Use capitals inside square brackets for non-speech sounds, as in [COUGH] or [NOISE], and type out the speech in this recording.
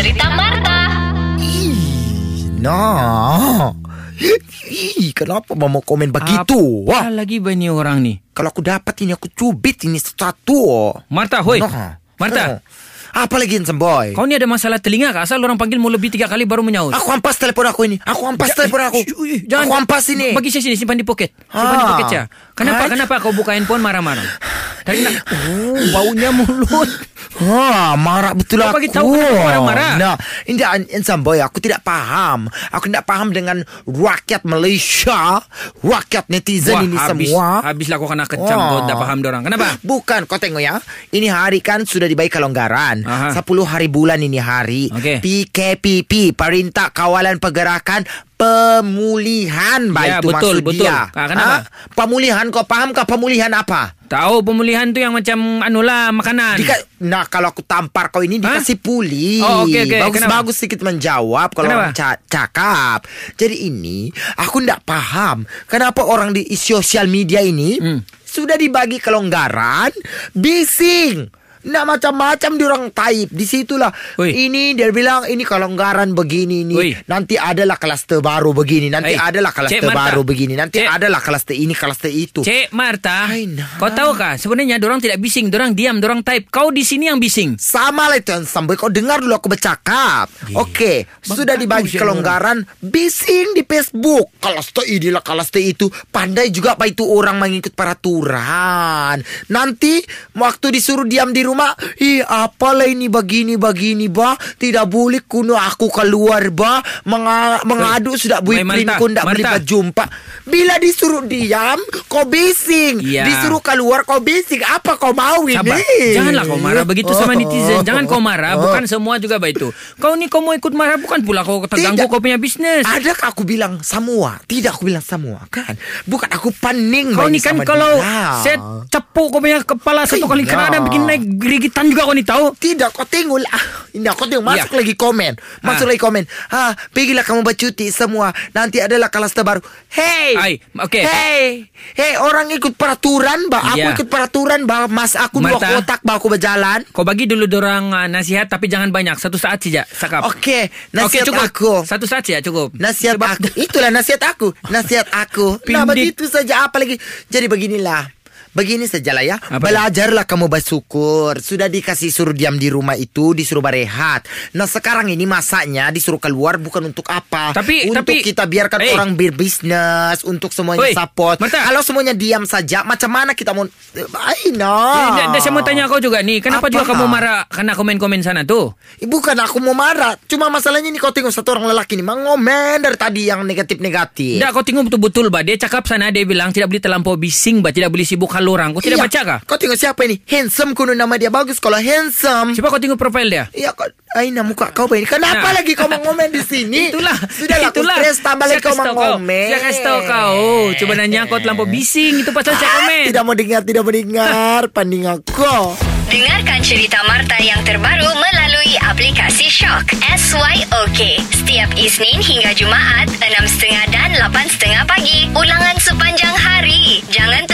cerita Marta. Ih, Nah. Ih, kenapa mama komen begitu? Apa Wah, lagi ba ni orang ni? kalau aku dapat ini aku cubit ini satu. Marta, hoi. Nah. Marta, Oh. Apa lagi Boy? kau ni ada masalah telinga kah? Asal orang panggil mau lebih tiga kali baru menyaut. Aku ampas telepon aku ini. Aku ampas telepon aku. Shh, ui, jangan. Aku ampas ini. Bagi saya sini, simpan di poket. Simpan di poket ya. Kenapa, Hai. kenapa kau buka handphone marah-marah? [SIGHS] Dari nak, oh, baunya mulut. [LAUGHS] Ha, marah betul Kau aku. bagi tahu kenapa kau marah-marah? Nah, ini Insan Boy, aku tidak paham. Aku tidak paham dengan rakyat Malaysia, rakyat netizen Wah, ini habis, semua. habislah kau kena kecam. Wah. Kau tak faham dorang. Kenapa? Bukan, kau tengok ya. Ini hari kan sudah dibagi kelonggaran. Aha. 10 hari bulan ini hari. Okey. PKPP, Perintah Kawalan Pergerakan Pemulihan. Bah, Ya, itu betul, maksud betul. dia. Ah, kenapa? Ha? Pemulihan, kau faham kah pemulihan apa? Tahu pemulihan tu yang macam anulah makanan. Dika- nah kalau aku tampar kau ini Hah? dikasih pulih. Oh, okey, okey. Kenapa? Bagus-bagus sedikit menjawab kalau Kenapa? orang ca- cakap. Jadi ini aku tidak paham kenapa orang di sosial media ini Hmm. sudah dibagi kelonggaran bising. Nak macam-macam diorang type Di situlah Oi. Ini dia bilang Ini kelonggaran begini ni Oi. Nanti adalah kluster baru begini Nanti Hey, adalah kluster baru begini Nanti Cik- adalah kluster ini Kluster itu Cik Marta, kau tahu kah sebenarnya dorang tidak bising, dorang diam, dorang type. Kau di sini yang bising. Sama lah itu yang sampai kau dengar dulu aku bercakap. Okey, sudah dibagi kelonggaran bising di Facebook. Kalau stay inilah kalau stay itu pandai juga apa itu orang mengikut peraturan. Nanti waktu disuruh diam di rumah, ih apalah ini begini begini bah, tidak boleh kuno aku keluar bah, Menga- mengadu sudah boyfriend ku tidak boleh berjumpa. Bila disuruh diam, kau bising. Ya. Disuruh keluar kau bising. Apa kau mau ini? Sabar. Janganlah kau marah begitu sama Oh. netizen. Jangan kau marah. Bukan semua juga begitu. Kau ni kau mau ikut marah bukan pula kau terganggu Tidak. kau punya bisnes. Adakah aku bilang semua? Tidak aku bilang semua kan? Bukan aku paning Kau ni kan kalau dia. saya cepuk kau punya kepala satu kali Iya. kena ada bikin naik gerigitan juga kau ni tahu. tidak kau tengok lah. Ini kau tengok masuk Ya. lagi komen. Masuk Ah. lagi komen. Ha, pergilah kamu bercuti semua. Nanti adalah kelas terbaru. Hey. Ai, okey. Hey. Hey, orang ikut peraturan, bah. Aku Ya. ikut peraturan, bah. Mas aku dua kotak, bah. Aku berjalan. Kau bagi dulu dorang uh, nasihat tapi jangan banyak. Satu saat saja. Cakap. Okey, Okey, nasihat cukup. aku. Satu saat saja cukup. Nasihat Sebab- aku Itulah nasihat aku [LAUGHS] Nasihat aku Nah begitu saja Apa lagi Jadi beginilah Begini sajalah ya Apa Belajarlah kamu bersyukur Sudah dikasih suruh diam di rumah itu Disuruh berehat Nah sekarang ini masanya Disuruh keluar bukan untuk apa Tapi- Untuk tapi- kita biarkan Eh. orang berbisnes Untuk semuanya Oi, support Marta. Kalau semuanya diam saja Macam mana kita mau Eh, dan- dan saya mau tanya kau juga nih, kenapa Apa? juga kamu marah karena komen-komen sana tuh? Eh, Bukan aku mau marah Cuma masalahnya ini kau tengok Satu orang lelaki ini Mengomen dari tadi yang negatif-negatif Tidak, kau tengok betul-betul, Ba. Dia cakap sana, dia bilang tidak boleh terlampau bising, Ba. Tidak boleh sibuk hal orang. Kau tidak Iya. baca kah? Kau tengok siapa ini? Handsome kuno nama dia bagus kalau handsome. Coba kau tengok profil dia. Iya kau Aina muka kau begini. Kenapa Nah. lagi kau mengomen di sini? [LAUGHS] Itulah. Sudah lah Itulah. Stres tambah lagi kau tahu mengomen. Saya kasih tahu kau. Coba nanya kau terlampau bising. Itu pasal saya [LAUGHS] komen. Tidak mau dengar, tidak mau dengar. [LAUGHS] Panding aku. Dengarkan cerita Marta yang terbaru melalui aplikasi Shock. SYOK. Setiap Isnin hingga Jumaat, 6.30 dan 8.30 pagi. Ulangan sepanjang hari. Jangan